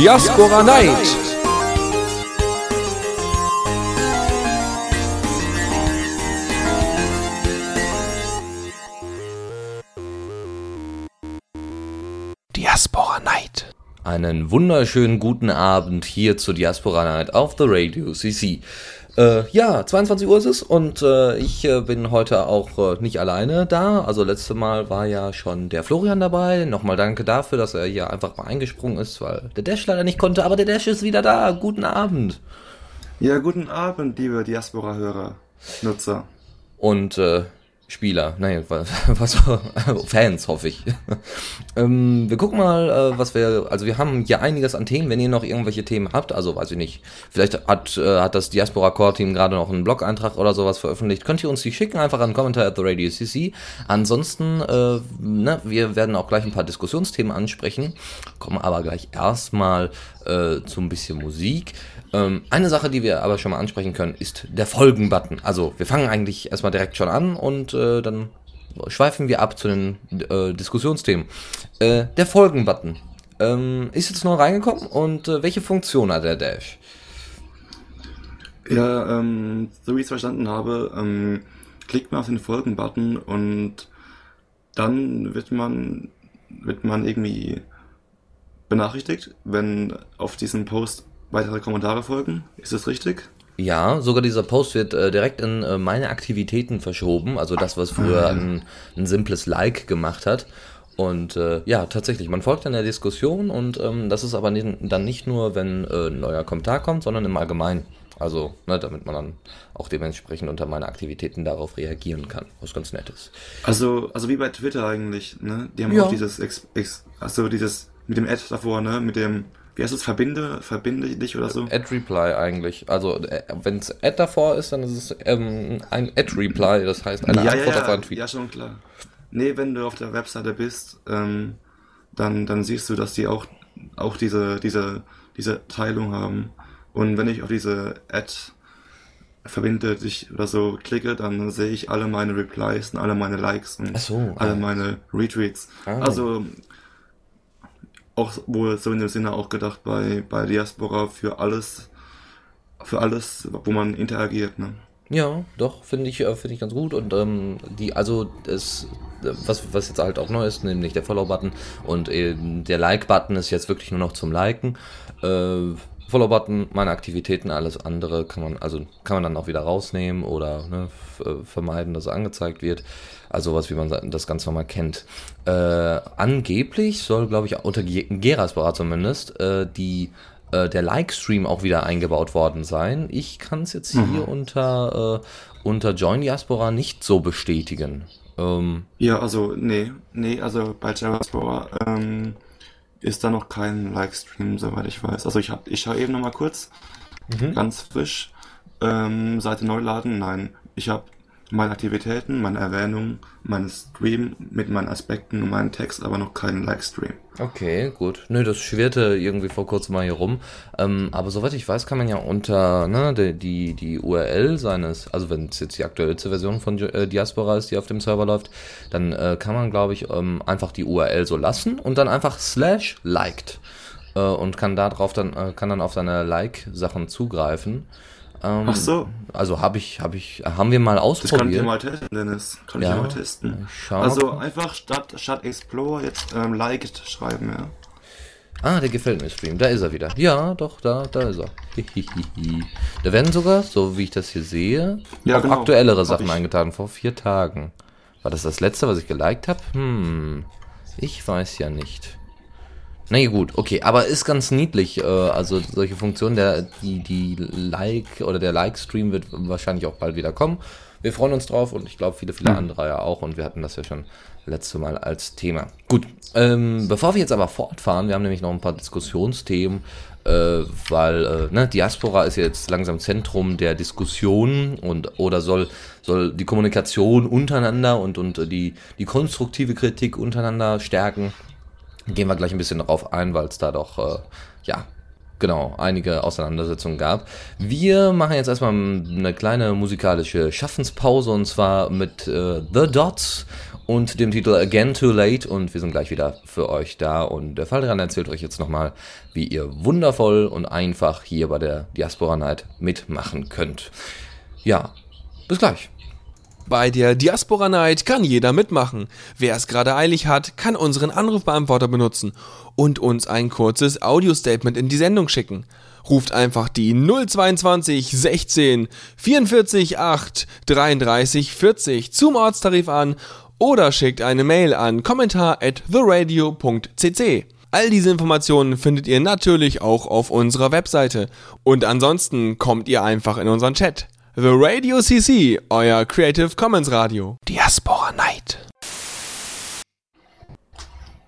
Diaspora Night. Diaspora Night. Einen wunderschönen guten Abend hier zur Diaspora Night auf The Radio CC. Äh, ja, 22 Uhr ist es und äh, ich äh, bin heute auch äh, nicht alleine da. Also letzte Mal war ja schon der Florian dabei. Nochmal danke dafür, dass er hier einfach mal eingesprungen ist, weil der Dash leider nicht konnte, aber der Dash ist wieder da. Guten Abend. Ja, guten Abend, liebe Diaspora-Hörer, Nutzer. Und äh, Spieler, nein, was, was Fans, hoffe ich. ähm, wir gucken mal, äh, was wir, also wir haben hier einiges an Themen, wenn ihr noch irgendwelche Themen habt, also weiß ich nicht, vielleicht hat, äh, hat das Diaspora Core Team gerade noch einen Blog-Eintrag oder sowas veröffentlicht, könnt ihr uns die schicken, einfach an Kommentar at the Radio CC. Ansonsten, äh, ne, wir werden auch gleich ein paar Diskussionsthemen ansprechen, kommen aber gleich erstmal äh, zu ein bisschen Musik. Ähm, eine Sache, die wir aber schon mal ansprechen können, ist der Folgen-Button. Also wir fangen eigentlich erstmal direkt schon an und äh, dann schweifen wir ab zu den äh, Diskussionsthemen. Äh, der Folgen-Button ähm, ist jetzt noch reingekommen und äh, welche Funktion hat der Dash? Ja, ähm, so wie ich es verstanden habe, ähm, klickt man auf den Folgen-Button und dann wird man, wird man irgendwie benachrichtigt, wenn auf diesem Post weitere Kommentare folgen. Ist das richtig? Ja, sogar dieser Post wird äh, direkt in äh, meine Aktivitäten verschoben, also das, was früher ah. ein, ein simples Like gemacht hat. Und äh, ja, tatsächlich, man folgt in der Diskussion und ähm, das ist aber dann nicht nur, wenn äh, ein neuer Kommentar kommt, sondern im Allgemeinen. Also, ne, damit man dann auch dementsprechend unter meine Aktivitäten darauf reagieren kann, was ganz nett ist. Also, also wie bei Twitter eigentlich, ne? Die haben ja. auch dieses, Ex, Ex, also dieses mit dem Ad davor, ne? Mit dem wie heißt es, verbinde, verbinde dich oder so? Ad-Reply eigentlich. Also, äh, wenn es Ad davor ist, dann ist es ähm, ein Ad-Reply, das heißt eine ja, Antwort ja, auf einen Tweet. Ja, schon klar. Nee, wenn du auf der Webseite bist, ähm, dann, dann siehst du, dass die auch, auch diese, diese, diese Teilung haben. Und wenn ich auf diese Ad verbinde dich oder so klicke, dann sehe ich alle meine Replies und alle meine Likes und so, alle ah. meine Retweets. Ah. Also auch wohl so in dem Sinne auch gedacht bei, bei Diaspora für alles, für alles, wo man interagiert, ne? Ja, doch, finde ich, äh, finde ich ganz gut. Und ähm, die, also das, was, was jetzt halt auch neu ist, nämlich der Follow-Button und äh, der Like-Button ist jetzt wirklich nur noch zum Liken. Äh, Follow-Button, meine Aktivitäten, alles andere kann man, also kann man dann auch wieder rausnehmen oder ne, äh, vermeiden, dass es angezeigt wird. Also was, wie man das ganz normal kennt. Äh, angeblich soll, glaube ich, unter Gerasbara zumindest, äh, die äh, der Like-Stream auch wieder eingebaut worden sein. Ich kann es jetzt hier mhm. unter, äh, unter Join Diaspora nicht so bestätigen. Ähm, ja, also, nee, nee, also bei Diaspora, ähm, ist da noch kein Livestream, soweit ich weiß. Also ich hab, ich schaue eben noch mal kurz, mhm. ganz frisch, ähm, Seite neu laden. Nein, ich habe meine Aktivitäten, meine Erwähnungen, meinen Stream mit meinen Aspekten und meinen Text, aber noch keinen Livestream. Okay, gut. Nö, das schwirrte irgendwie vor kurzem mal hier rum. Ähm, aber soweit ich weiß, kann man ja unter ne, die, die, die URL seines, also wenn es jetzt die aktuellste Version von äh, Diaspora ist, die auf dem Server läuft, dann äh, kann man, glaube ich, ähm, einfach die URL so lassen und dann einfach slash liked äh, und kann da drauf dann, äh, kann dann auf seine Like-Sachen zugreifen. Ähm, Ach so. Also habe ich, habe ich, haben wir mal ausprobiert. Das kann ich mal testen, Dennis. Kann ja, ich mal testen. Also einfach statt, statt Explore jetzt ähm, liked schreiben, ja. Ah, der gefällt mir Stream. Da ist er wieder. Ja, doch, da, da ist er. da werden sogar, so wie ich das hier sehe, ja, auch genau. aktuellere Sachen eingetragen, vor vier Tagen. War das das letzte, was ich geliked habe? Hm, ich weiß ja nicht. Na nee, gut, okay, aber ist ganz niedlich. Äh, also solche Funktionen, der, die, die Like oder der Like-Stream wird wahrscheinlich auch bald wieder kommen. Wir freuen uns drauf und ich glaube viele, viele andere ja auch und wir hatten das ja schon letzte Mal als Thema. Gut, ähm, bevor wir jetzt aber fortfahren, wir haben nämlich noch ein paar Diskussionsthemen, äh, weil äh, ne, Diaspora ist jetzt langsam Zentrum der Diskussion und oder soll, soll die Kommunikation untereinander und, und die, die konstruktive Kritik untereinander stärken. Gehen wir gleich ein bisschen darauf ein, weil es da doch, äh, ja, genau, einige Auseinandersetzungen gab. Wir machen jetzt erstmal eine kleine musikalische Schaffenspause und zwar mit äh, The Dots und dem Titel Again Too Late und wir sind gleich wieder für euch da und der Fall dran erzählt euch jetzt nochmal, wie ihr wundervoll und einfach hier bei der Diaspora Night mitmachen könnt. Ja, bis gleich. Bei der Diaspora Night kann jeder mitmachen. Wer es gerade eilig hat, kann unseren Anrufbeantworter benutzen und uns ein kurzes Audio-Statement in die Sendung schicken. Ruft einfach die 022 16 44 8 33 40 zum Ortstarif an oder schickt eine Mail an kommentar at theradio.cc. All diese Informationen findet ihr natürlich auch auf unserer Webseite. Und ansonsten kommt ihr einfach in unseren Chat. The Radio CC, euer Creative Commons Radio. Diaspora Night.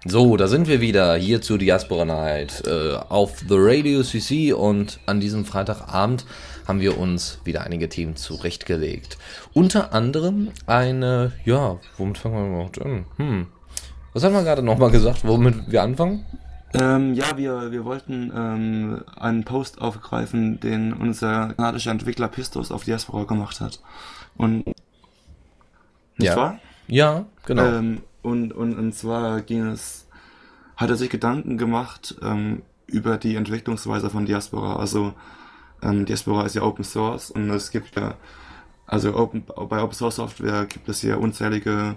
So, da sind wir wieder hier zu Diaspora Night äh, auf The Radio CC und an diesem Freitagabend haben wir uns wieder einige Themen zurechtgelegt. Unter anderem eine, ja, womit fangen wir überhaupt an? Hm. Was haben wir gerade nochmal gesagt, womit wir anfangen? Ähm, ja, wir, wir wollten ähm, einen Post aufgreifen, den unser kanadischer Entwickler Pistos auf Diaspora gemacht hat. Und nicht ja. wahr? Ja, genau. Ähm, und, und, und zwar ging es, hat er sich Gedanken gemacht ähm, über die Entwicklungsweise von Diaspora. Also ähm, Diaspora ist ja Open Source und es gibt ja, also open, bei Open Source Software gibt es ja unzählige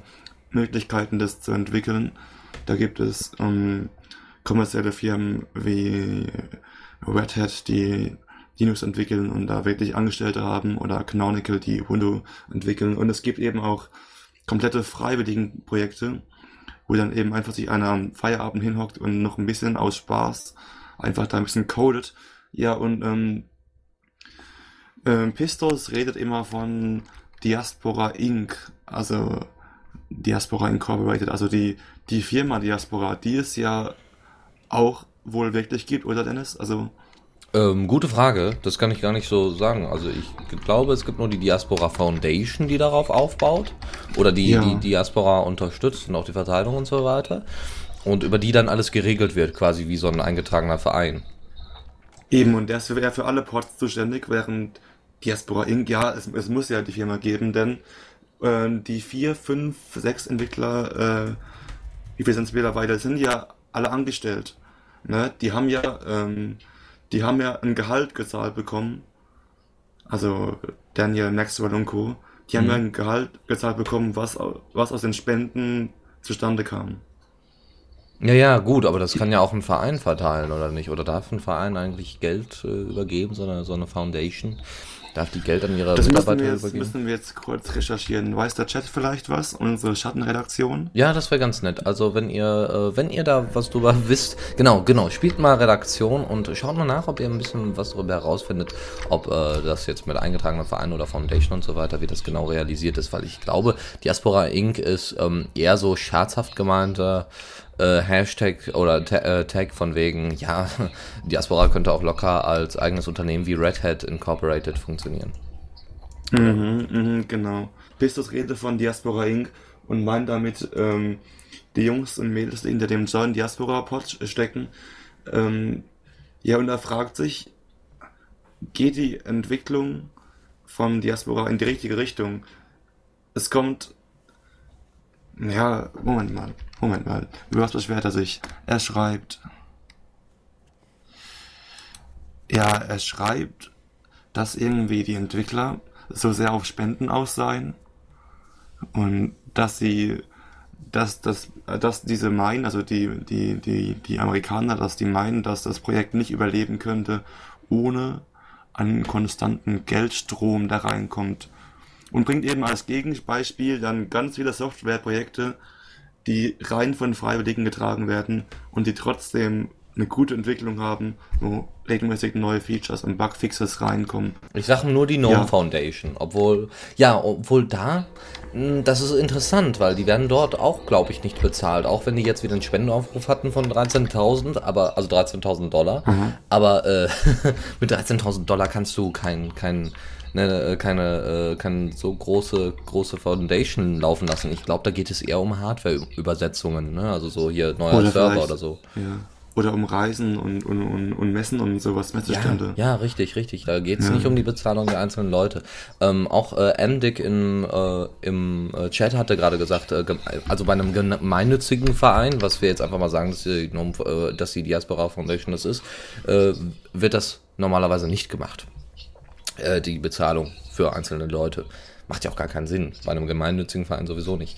Möglichkeiten, das zu entwickeln. Da gibt es ähm, kommerzielle Firmen wie Red Hat, die Linux entwickeln und da wirklich Angestellte haben oder Canonical, die Ubuntu entwickeln. Und es gibt eben auch komplette freiwilligen Projekte, wo dann eben einfach sich einer am Feierabend hinhockt und noch ein bisschen aus Spaß einfach da ein bisschen codet. Ja, und ähm, ähm, Pistos redet immer von Diaspora Inc., also Diaspora Incorporated, also die, die Firma Diaspora, die es ja auch wohl wirklich gibt, oder Dennis? Also ähm, gute Frage, das kann ich gar nicht so sagen. Also ich glaube, es gibt nur die Diaspora Foundation, die darauf aufbaut oder die ja. die Diaspora unterstützt und auch die Verteilung und so weiter. Und über die dann alles geregelt wird, quasi wie so ein eingetragener Verein. Eben, und der ist ja für alle Ports zuständig, während Diaspora Inc., ja, es, es muss ja die Firma geben, denn äh, die vier, fünf, sechs Entwickler, äh, wie viel sind es mittlerweile, sind ja alle angestellt. Ne? Die haben ja ähm, die haben ja ein Gehalt gezahlt bekommen. Also Daniel, Maxwell und Co. Die haben mhm. ja ein Gehalt gezahlt bekommen, was, was aus den Spenden zustande kam. Ja, ja, gut, aber das kann ja auch ein Verein verteilen, oder nicht? Oder darf ein Verein eigentlich Geld äh, übergeben, so eine, so eine Foundation? Darf die Geld an ihre das Mitarbeiter müssen wir jetzt, übergeben? Das müssen wir jetzt kurz recherchieren. Weiß der Chat vielleicht was? Unsere Schattenredaktion? Ja, das wäre ganz nett. Also wenn ihr, äh, wenn ihr da was drüber wisst, genau, genau, spielt mal Redaktion und schaut mal nach, ob ihr ein bisschen was darüber herausfindet, ob äh, das jetzt mit eingetragener Verein oder Foundation und so weiter, wie das genau realisiert ist, weil ich glaube, Diaspora Inc. ist ähm, eher so scherzhaft gemeinte äh, Hashtag oder Ta äh, Tag von wegen, ja, Diaspora könnte auch locker als eigenes Unternehmen wie Red Hat Incorporated funktionieren. Mhm, mhm, genau. Pistos Rede von Diaspora Inc. und meint damit ähm, die Jungs und Mädels, die hinter dem Join Diaspora Pod stecken. Ähm, ja, und er fragt sich, geht die Entwicklung von Diaspora in die richtige Richtung? Es kommt, ja, Moment mal. Moment mal, über was beschwert er sich? Er schreibt. Ja, er schreibt, dass irgendwie die Entwickler so sehr auf Spenden aus seien und dass sie, dass, dass, dass diese meinen, also die, die, die, die Amerikaner, dass die meinen, dass das Projekt nicht überleben könnte, ohne einen konstanten Geldstrom, der reinkommt. Und bringt eben als Gegenbeispiel dann ganz viele Softwareprojekte, die rein von Freiwilligen getragen werden und die trotzdem eine gute Entwicklung haben, wo regelmäßig neue Features und Bugfixes reinkommen. Ich sage nur die Gnome ja. Foundation, obwohl, ja, obwohl da, hm, das ist interessant, weil die werden dort auch, glaube ich, nicht bezahlt, auch wenn die jetzt wieder einen Spendenaufruf hatten von 13.000, aber, also 13.000 Dollar, mhm. aber äh, mit 13.000 Dollar kannst du kein, kein ne, äh, keine, äh, keine so große, große Foundation laufen lassen. Ich glaube, da geht es eher um Hardware-Übersetzungen, ne? Also so hier neuer oder Server oder so. Ja. oder um Reisen und, und, und, und Messen und sowas, Messestände. Ja, ja richtig, richtig. Da geht es ja. nicht um die Bezahlung der einzelnen Leute. Ähm, auch äh, Endick in, äh, im äh, Chat hatte gerade gesagt, äh, also bei einem gemeinnützigen Verein, was wir jetzt einfach mal sagen, dass die, dass die Diaspora Foundation das ist, äh, wird das normalerweise nicht gemacht. Äh, die Bezahlung für einzelne Leute. Macht ja auch gar keinen Sinn. Bei einem gemeinnützigen Verein sowieso nicht.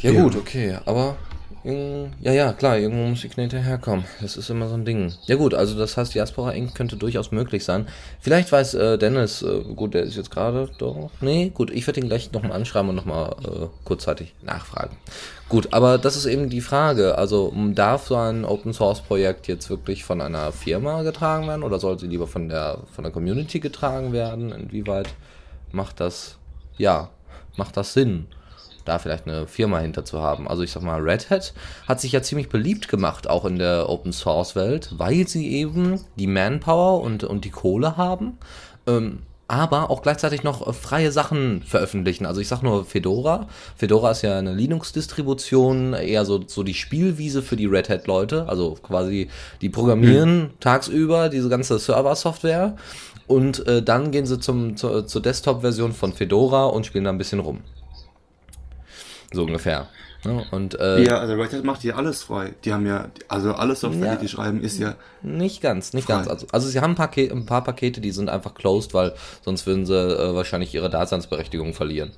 Ja, ja. gut, okay, aber ja, ja, klar, irgendwo muss die Knete herkommen. Das ist immer so ein Ding. Ja gut, also das heißt, Diaspora Inc. könnte durchaus möglich sein. Vielleicht weiß äh, Dennis, äh, gut, der ist jetzt gerade doch. Nee, gut, ich werde ihn gleich nochmal anschreiben und nochmal äh, kurzzeitig nachfragen. Gut, aber das ist eben die Frage. Also darf so ein Open Source Projekt jetzt wirklich von einer Firma getragen werden oder soll sie lieber von der von der Community getragen werden? Inwieweit macht das ja, macht das Sinn? Da vielleicht eine Firma hinter zu haben. Also ich sag mal, Red Hat hat sich ja ziemlich beliebt gemacht, auch in der Open Source Welt, weil sie eben die Manpower und, und die Kohle haben. Ähm, aber auch gleichzeitig noch freie Sachen veröffentlichen. Also ich sag nur Fedora. Fedora ist ja eine Linux-Distribution, eher so, so die Spielwiese für die Red Hat-Leute. Also quasi die programmieren mhm. tagsüber diese ganze Server-Software und äh, dann gehen sie zum, zu, zur Desktop-Version von Fedora und spielen da ein bisschen rum. So ungefähr. Ne? Und, äh, ja, also Red Hat macht hier alles frei. Die haben ja, also alles Software, ja, die die schreiben, ist ja. Nicht ganz, nicht frei. ganz. Also, also sie haben ein, Paket, ein paar Pakete, die sind einfach closed, weil sonst würden sie äh, wahrscheinlich ihre Daseinsberechtigung verlieren.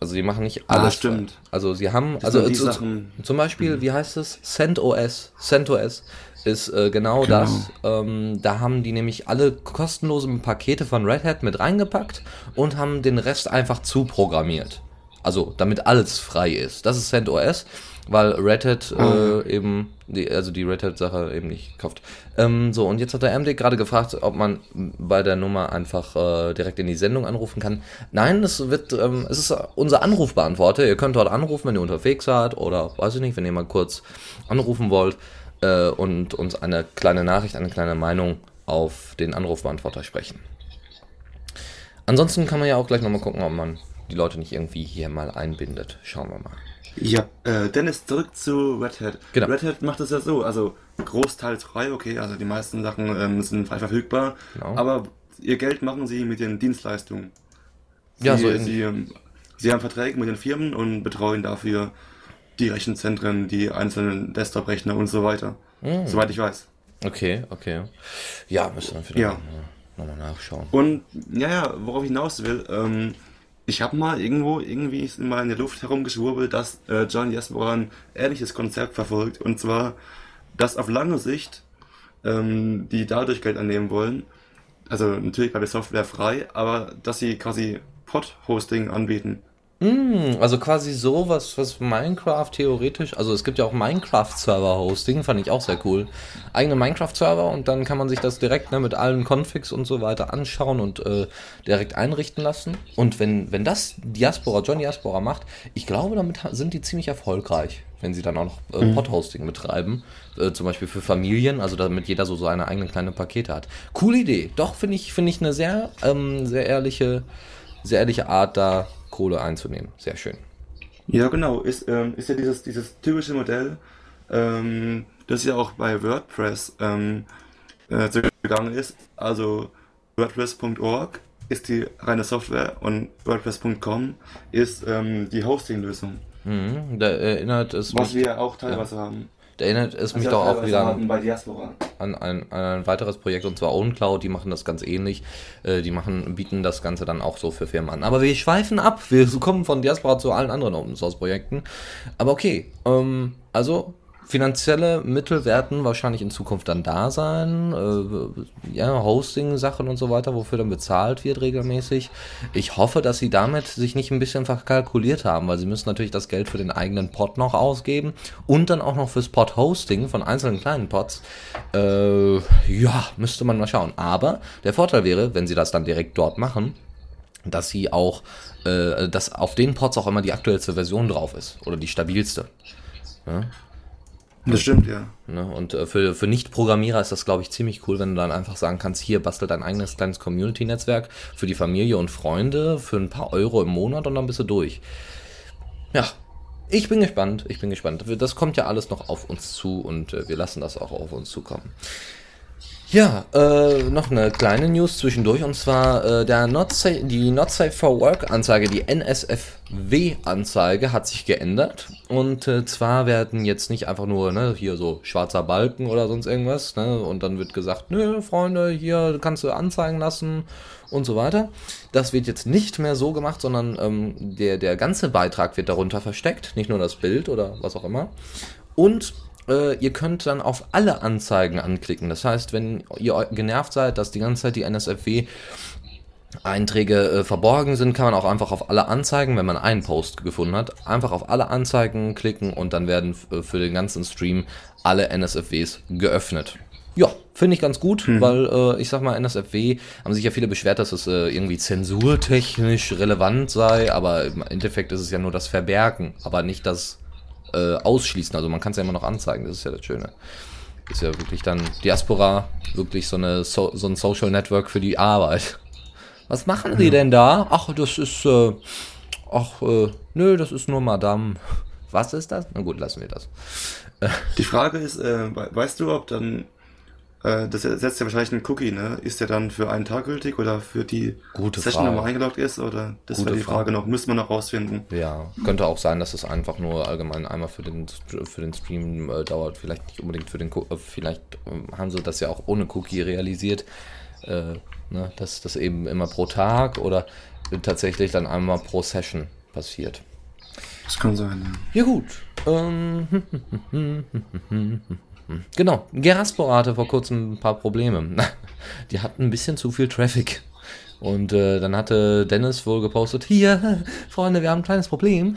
Also sie machen nicht ah, alles. Ah, stimmt. Frei. Also sie haben, das also zu, zum Beispiel, mhm. wie heißt es? CentOS. CentOS ist äh, genau, genau, das. Ähm, da haben die nämlich alle kostenlosen Pakete von Red Hat mit reingepackt und haben den Rest einfach zuprogrammiert. Also, damit alles frei ist. Das ist CentOS, weil Red Hat äh, mhm. eben, die, also die Red Hat-Sache eben nicht kauft. Ähm, so, und jetzt hat der MD gerade gefragt, ob man bei der Nummer einfach äh, direkt in die Sendung anrufen kann. Nein, es wird, ähm, es ist unser Anrufbeantworter. Ihr könnt dort anrufen, wenn ihr unterwegs seid oder weiß ich nicht, wenn ihr mal kurz anrufen wollt äh, und uns eine kleine Nachricht, eine kleine Meinung auf den Anrufbeantworter sprechen. Ansonsten kann man ja auch gleich nochmal gucken, ob man die Leute nicht irgendwie hier mal einbindet. Schauen wir mal. Ja, äh, Dennis, zurück zu Red Hat. Genau. Red Hat macht es ja so, also großteils frei, okay, also die meisten Sachen ähm, sind frei verfügbar, genau. aber ihr Geld machen sie mit den Dienstleistungen. Sie, ja, so sie, ähm, sie haben Verträge mit den Firmen und betreuen dafür die Rechenzentren, die einzelnen Desktop-Rechner und so weiter. Mhm. Soweit ich weiß. Okay, okay. Ja, müssen wir wieder ja. nochmal nachschauen. Und ja, ja, worauf ich hinaus will, ähm, ich habe mal irgendwo irgendwie mal in der Luft herumgeschwurbelt, dass äh, John Jesper ein ähnliches Konzept verfolgt. Und zwar, dass auf lange Sicht ähm, die dadurch Geld annehmen wollen. Also natürlich bei der Software frei, aber dass sie quasi Pod-Hosting anbieten. Mm, also quasi so, was, was Minecraft theoretisch, also es gibt ja auch Minecraft-Server-Hosting, fand ich auch sehr cool. Eigene Minecraft-Server und dann kann man sich das direkt ne, mit allen Configs und so weiter anschauen und äh, direkt einrichten lassen. Und wenn, wenn das Diaspora, John Diaspora macht, ich glaube, damit sind die ziemlich erfolgreich, wenn sie dann auch noch äh, mhm. Pod-Hosting betreiben. Äh, zum Beispiel für Familien, also damit jeder so seine eigenen kleinen Pakete hat. Coole Idee. Doch, finde ich, finde ich eine sehr, ähm, sehr ehrliche, sehr ehrliche Art da Kohle einzunehmen. Sehr schön. Ja, genau. Ist, ähm, ist ja dieses, dieses typische Modell, ähm, das ja auch bei WordPress ähm, äh, gegangen ist. Also WordPress.org ist die reine Software und WordPress.com ist ähm, die Hosting-Lösung. Mhm, da erinnert es Was mich, wir auch teilweise ja. haben. Da erinnert es mich doch auch wieder an, an, ein, an ein weiteres Projekt und zwar OwnCloud, die machen das ganz ähnlich. Äh, die machen, bieten das Ganze dann auch so für Firmen an. Aber wir schweifen ab, wir kommen von Diaspora zu allen anderen Open Source Projekten. Aber okay, ähm, also finanzielle Mittel werden wahrscheinlich in Zukunft dann da sein. Äh, ja, Hosting-Sachen und so weiter, wofür dann bezahlt wird regelmäßig. Ich hoffe, dass sie damit sich nicht ein bisschen verkalkuliert haben, weil sie müssen natürlich das Geld für den eigenen Pod noch ausgeben und dann auch noch fürs Pod-Hosting von einzelnen kleinen Pods. Äh, ja, müsste man mal schauen. Aber der Vorteil wäre, wenn sie das dann direkt dort machen, dass sie auch, äh, dass auf den Pods auch immer die aktuellste Version drauf ist oder die stabilste. Ja? Das stimmt, ja. Ne? Und äh, für, für Nicht-Programmierer ist das, glaube ich, ziemlich cool, wenn du dann einfach sagen kannst, hier bastel dein eigenes kleines Community-Netzwerk für die Familie und Freunde für ein paar Euro im Monat und dann bist du durch. Ja, ich bin gespannt, ich bin gespannt. Das kommt ja alles noch auf uns zu und äh, wir lassen das auch auf uns zukommen. Ja, äh, noch eine kleine News zwischendurch und zwar äh, der Not Safe, die Not Safe for Work Anzeige, die NSFW Anzeige hat sich geändert und äh, zwar werden jetzt nicht einfach nur ne, hier so schwarzer Balken oder sonst irgendwas ne, und dann wird gesagt, nö Freunde, hier kannst du anzeigen lassen und so weiter. Das wird jetzt nicht mehr so gemacht, sondern ähm, der, der ganze Beitrag wird darunter versteckt, nicht nur das Bild oder was auch immer. Und äh, ihr könnt dann auf alle Anzeigen anklicken. Das heißt, wenn ihr genervt seid, dass die ganze Zeit die NSFW Einträge äh, verborgen sind, kann man auch einfach auf alle Anzeigen, wenn man einen Post gefunden hat, einfach auf alle Anzeigen klicken und dann werden äh, für den ganzen Stream alle NSFWs geöffnet. Ja, finde ich ganz gut, hm. weil äh, ich sag mal, NSFW haben sich ja viele beschwert, dass es äh, irgendwie zensurtechnisch relevant sei, aber im Endeffekt ist es ja nur das Verbergen, aber nicht das äh, ausschließen. Also man kann es ja immer noch anzeigen, das ist ja das Schöne. Ist ja wirklich dann Diaspora, wirklich so, eine so, so ein Social Network für die Arbeit. Was machen Sie denn da? Ach, das ist, äh, ach, äh, nö, das ist nur Madame. Was ist das? Na gut, lassen wir das. Die Frage ist, äh, weißt du, ob dann äh, das setzt ja wahrscheinlich einen Cookie, ne? Ist der dann für einen Tag gültig oder für die Gute Session nochmal eingeloggt ist? Oder das wäre die Frage, Frage noch, müssen wir noch rausfinden. Ja, könnte auch sein, dass es einfach nur allgemein einmal für den für den Stream äh, dauert, vielleicht nicht unbedingt für den äh, vielleicht äh, haben sie das ja auch ohne Cookie realisiert. Äh, ne? Dass das eben immer pro Tag oder tatsächlich dann einmal pro Session passiert. Das kann sein, ja. Ja gut. Ähm, Genau, Geraspor hatte vor kurzem ein paar Probleme. Die hatten ein bisschen zu viel Traffic. Und äh, dann hatte Dennis wohl gepostet, hier, Freunde, wir haben ein kleines Problem.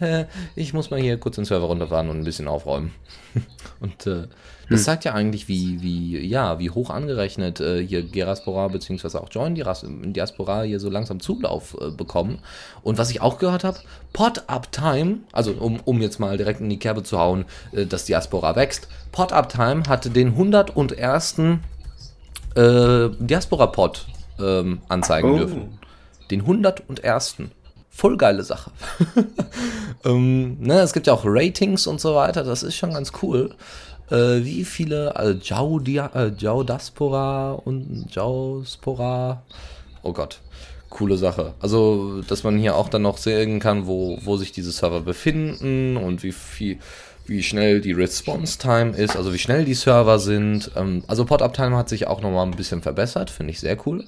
ich muss mal hier kurz den Server runterfahren und ein bisschen aufräumen. und äh, das hm. zeigt ja eigentlich, wie, wie, ja, wie hoch angerechnet äh, hier Geraspora beziehungsweise auch Join Diaspora hier so langsam Zulauf äh, bekommen. Und was ich auch gehört habe, Pot Up Time, also um, um jetzt mal direkt in die Kerbe zu hauen, äh, dass Diaspora wächst, Pot Up Time hatte den 101. Äh, Diaspora-Pod ähm, anzeigen oh. dürfen. Den 101. Voll geile Sache. ähm, ne, es gibt ja auch Ratings und so weiter, das ist schon ganz cool. Äh, wie viele, also Jau, Dia, äh, Jau Diaspora und Jauspora, oh Gott, coole Sache. Also, dass man hier auch dann noch sehen kann, wo, wo sich diese Server befinden und wie viel, wie schnell die Response Time ist, also wie schnell die Server sind. Ähm, also Pod Uptime hat sich auch nochmal ein bisschen verbessert, finde ich sehr cool.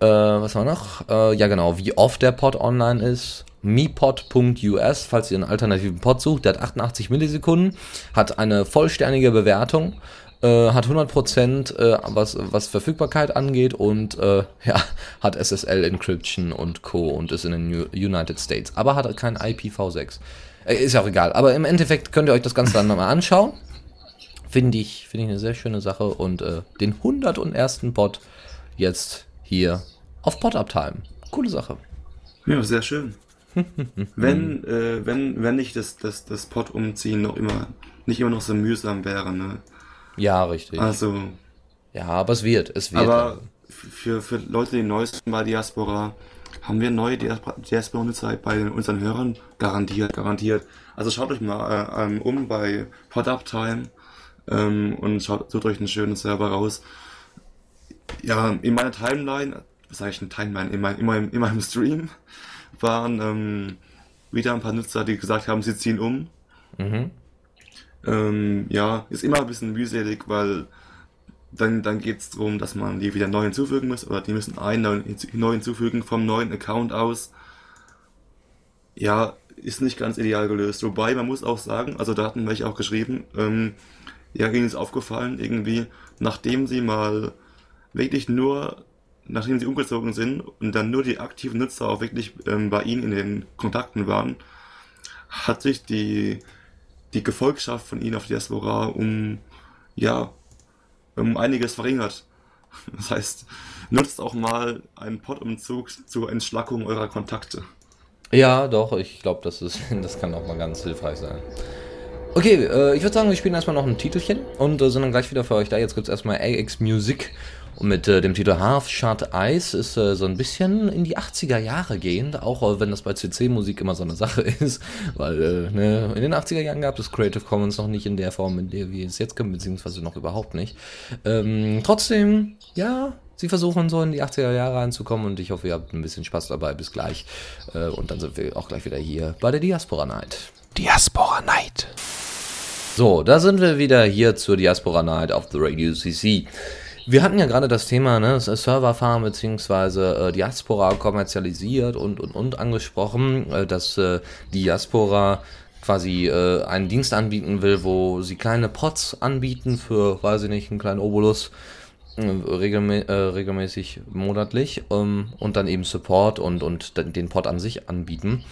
Äh, was war noch? Äh, ja genau, wie oft der Pod online ist. mipod.us, falls ihr einen alternativen Pod sucht, der hat 88 Millisekunden, hat eine vollständige Bewertung, äh, hat 100% äh, was, was Verfügbarkeit angeht und äh, ja, hat SSL Encryption und Co. und ist in den United States, aber hat kein IPv6. Äh, ist ja auch egal. Aber im Endeffekt könnt ihr euch das Ganze dann nochmal anschauen. Finde ich, finde ich eine sehr schöne Sache. Und äh, den 101. Pod jetzt hier auf Pod-Uptime. Coole Sache. Ja, sehr schön. wenn, äh, wenn, wenn nicht das, das, das Pod umziehen noch immer, nicht immer noch so mühsam wäre, ne? Ja, richtig. Also. Ja, aber es wird, es wird. Aber für, für Leute, die neu sind bei Diaspora, haben wir neue Diaspora-Nutzer bei unseren Hörern? Garantiert, garantiert. Also schaut euch mal äh, ähm, um bei PodUptime ähm, und schaut, sucht euch einen schönen Server raus. Ja, in meiner Timeline, was sage ich, eine Timeline, in, mein, in, meinem, in meinem Stream waren ähm, wieder ein paar Nutzer, die gesagt haben, sie ziehen um. Mhm. Ähm, ja, ist immer ein bisschen mühselig, weil dann, dann geht es darum, dass man die wieder neu hinzufügen muss oder die müssen einen neu hinzufügen vom neuen Account aus. Ja, ist nicht ganz ideal gelöst. Wobei, man muss auch sagen, also da hatten welche auch geschrieben, ähm, ja, ihnen ist aufgefallen, irgendwie, nachdem sie mal wirklich nur, nachdem sie umgezogen sind und dann nur die aktiven Nutzer auch wirklich ähm, bei ihnen in den Kontakten waren, hat sich die, die Gefolgschaft von ihnen auf Diaspora um, ja, um einiges verringert. Das heißt, nutzt auch mal einen Pod-Umzug zur Entschlackung eurer Kontakte. Ja, doch, ich glaube, das, das kann auch mal ganz hilfreich sein. Okay, äh, ich würde sagen, wir spielen erstmal noch ein Titelchen und äh, sind dann gleich wieder für euch da. Jetzt gibt es erstmal AX Music Und mit äh, dem Titel Half Shut Eyes ist äh, so ein bisschen in die 80er Jahre gehend, auch äh, wenn das bei CC-Musik immer so eine Sache ist, weil äh, ne, in den 80er Jahren gab es Creative Commons noch nicht in der Form, in der wir es jetzt können, beziehungsweise noch überhaupt nicht. Ähm, trotzdem, ja, sie versuchen so in die 80er Jahre reinzukommen und ich hoffe, ihr habt ein bisschen Spaß dabei. Bis gleich. Äh, und dann sind wir auch gleich wieder hier bei der Diaspora Night. Diaspora Night. So, da sind wir wieder hier zur Diaspora Night auf the Radio CC. Wir hatten ja gerade das Thema, ne, Serverfarm bzw. Äh, Diaspora kommerzialisiert und, und, und angesprochen, äh, dass äh, Diaspora quasi äh, einen Dienst anbieten will, wo sie kleine Pots anbieten für, weiß ich nicht, einen kleinen Obolus äh, regelmä äh, regelmäßig monatlich ähm, und dann eben Support und, und den Pod an sich anbieten.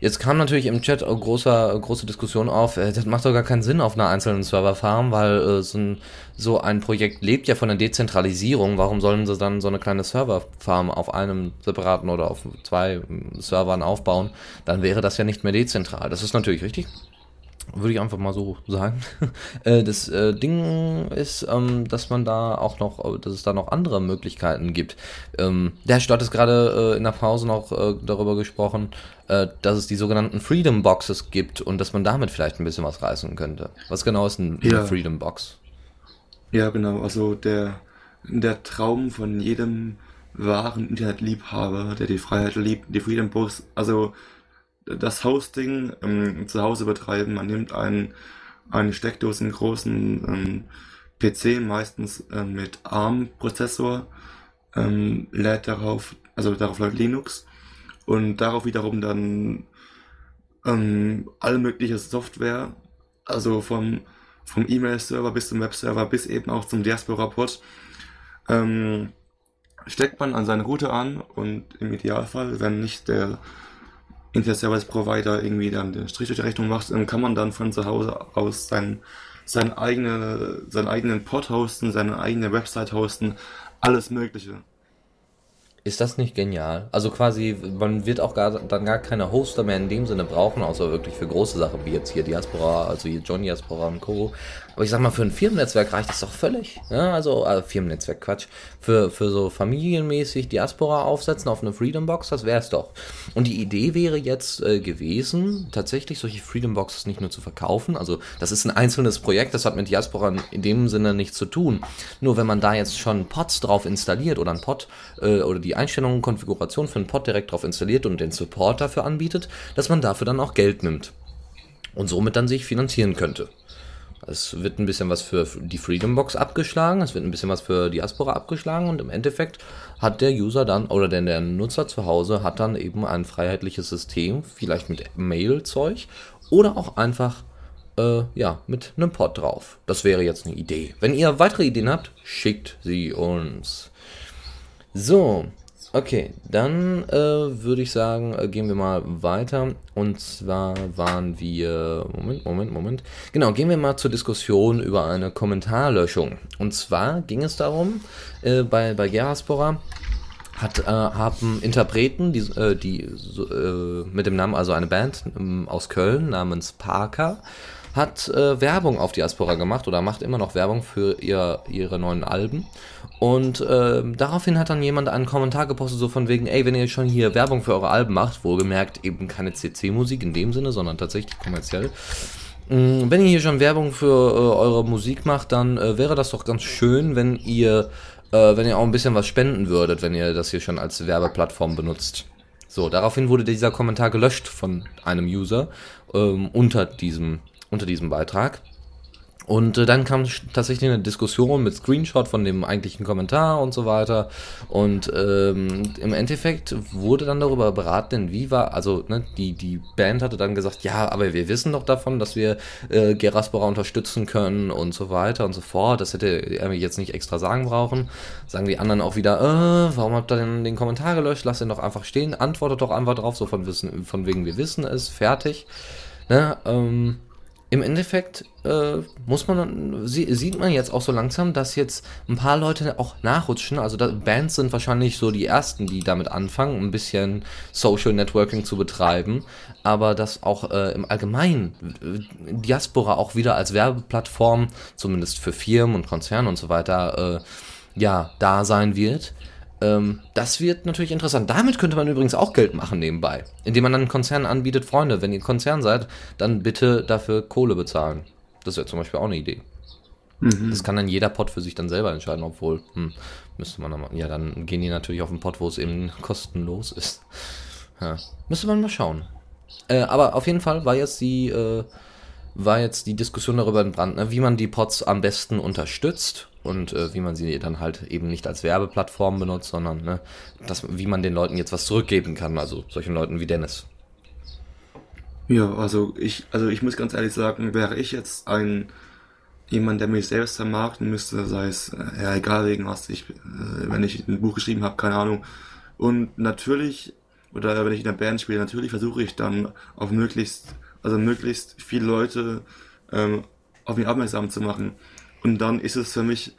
Jetzt kam natürlich im Chat großer, große Diskussion auf, äh, das macht doch gar keinen Sinn auf einer einzelnen Serverfarm, weil äh, so, ein, so ein Projekt lebt ja von der Dezentralisierung. Warum sollen sie dann so eine kleine Serverfarm auf einem separaten oder auf zwei äh, Servern aufbauen? Dann wäre das ja nicht mehr dezentral. Das ist natürlich richtig. Würde ich einfach mal so sagen. Äh, das äh, Ding ist, ähm, dass man da auch noch, dass es da noch andere Möglichkeiten gibt. Ähm, der Herr Stott ist gerade äh, in der Pause noch darüber gesprochen, dass es die sogenannten Freedom Boxes gibt und dass man damit vielleicht ein bisschen was reißen könnte. Was genau ist ein, ja. eine Freedom Box? Ja, genau. Also der, der Traum von jedem wahren Internetliebhaber, der die Freiheit liebt, die Freedom Box, also das Hosting ähm, zu Hause betreiben. Man nimmt einen, einen Steckdosen großen ähm, PC, meistens ähm, mit ARM-Prozessor, ähm, lädt darauf, also darauf läuft Linux und darauf wiederum dann ähm, alle mögliche Software, also vom, vom E-Mail-Server bis zum Webserver bis eben auch zum Diaspora-Pod, ähm, steckt man an seine Route an und im Idealfall, wenn nicht der Internet Service Provider irgendwie dann den Strich durch die Rechnung macht, dann kann man dann von zu Hause aus sein, sein eigene, seinen eigenen Pod hosten, seine eigene Website hosten, alles Mögliche. Ist das nicht genial? Also quasi, man wird auch gar, dann gar keine Hoster mehr in dem Sinne brauchen, außer wirklich für große Sachen wie jetzt hier Diaspora, also hier John Diaspora und Co. Aber ich sag mal, für ein Firmennetzwerk reicht das doch völlig. Ja, also äh, Firmennetzwerk, Quatsch. Für, für so familienmäßig Diaspora aufsetzen auf eine Freedom Box, das wäre es doch. Und die Idee wäre jetzt äh, gewesen, tatsächlich solche Freedom Boxes nicht nur zu verkaufen. Also das ist ein einzelnes Projekt, das hat mit Diaspora in dem Sinne nichts zu tun. Nur wenn man da jetzt schon Pods drauf installiert oder ein Pod äh, oder die Einstellungen, Konfiguration für einen Pod direkt drauf installiert und den Support dafür anbietet, dass man dafür dann auch Geld nimmt. Und somit dann sich finanzieren könnte. Es wird ein bisschen was für die Freedom Box abgeschlagen, es wird ein bisschen was für Diaspora abgeschlagen und im Endeffekt hat der User dann oder der, der Nutzer zu Hause hat dann eben ein freiheitliches System, vielleicht mit Mail-Zeug oder auch einfach äh, ja, mit einem Pod drauf. Das wäre jetzt eine Idee. Wenn ihr weitere Ideen habt, schickt sie uns. So, Okay, dann äh, würde ich sagen, äh, gehen wir mal weiter. Und zwar waren wir. Moment, Moment, Moment. Genau, gehen wir mal zur Diskussion über eine Kommentarlöschung. Und zwar ging es darum, äh, bei, bei Geraspora hat, äh, haben Interpreten, die, äh, die äh, mit dem Namen, also eine Band ähm, aus Köln namens Parker, hat Werbung auf Diaspora gemacht oder macht immer noch Werbung für ihr, ihre neuen Alben. Und äh, daraufhin hat dann jemand einen Kommentar gepostet, so von wegen, ey, wenn ihr schon hier Werbung für eure Alben macht, wohlgemerkt eben keine CC-Musik in dem Sinne, sondern tatsächlich kommerziell. Mm, wenn ihr hier schon Werbung für äh, eure Musik macht, dann äh, wäre das doch ganz schön, wenn ihr, äh, wenn ihr auch ein bisschen was spenden würdet, wenn ihr das hier schon als Werbeplattform benutzt. So, daraufhin wurde dieser Kommentar gelöscht von einem User ähm, unter diesem unter diesem Beitrag. Und äh, dann kam tatsächlich eine Diskussion mit Screenshot von dem eigentlichen Kommentar und so weiter. Und ähm, im Endeffekt wurde dann darüber beraten, inwieweit, also ne, die, die Band hatte dann gesagt, ja, aber wir wissen doch davon, dass wir äh, Geraspora unterstützen können und so weiter und so fort. Das hätte er jetzt nicht extra sagen brauchen. Sagen die anderen auch wieder, äh, warum habt ihr denn den Kommentar gelöscht? Lass ihn doch einfach stehen. Antwortet doch einfach drauf, so von, wissen, von wegen, wir wissen es, fertig. Ne, ähm, im Endeffekt äh, muss man sie, sieht man jetzt auch so langsam, dass jetzt ein paar Leute auch nachrutschen. Also da, Bands sind wahrscheinlich so die ersten, die damit anfangen, ein bisschen Social Networking zu betreiben. Aber dass auch äh, im Allgemeinen äh, Diaspora auch wieder als Werbeplattform, zumindest für Firmen und Konzerne und so weiter, äh, ja da sein wird. Ähm, das wird natürlich interessant. Damit könnte man übrigens auch Geld machen nebenbei, indem man dann Konzernen anbietet, Freunde, wenn ihr Konzern seid, dann bitte dafür Kohle bezahlen. Das wäre zum Beispiel auch eine Idee. Mhm. Das kann dann jeder Pod für sich dann selber entscheiden, obwohl, hm, müsste man dann ja, dann gehen die natürlich auf den Pod, wo es eben kostenlos ist. Ja, müsste man mal schauen. Äh, aber auf jeden Fall war jetzt die, äh, war jetzt die Diskussion darüber entbrannt, ne, wie man die Pods am besten unterstützt und äh, wie man sie dann halt eben nicht als Werbeplattform benutzt, sondern ne, das, wie man den Leuten jetzt was zurückgeben kann, also solchen Leuten wie Dennis. Ja, also ich, also ich muss ganz ehrlich sagen, wäre ich jetzt ein jemand, der mich selbst vermarkten müsste, sei es äh, ja egal wegen was ich, äh, wenn ich ein Buch geschrieben habe, keine Ahnung. Und natürlich, oder wenn ich in einer Band spiele, natürlich versuche ich dann auf möglichst, also möglichst viele Leute ähm, auf mich aufmerksam zu machen. Und dann ist es für mich,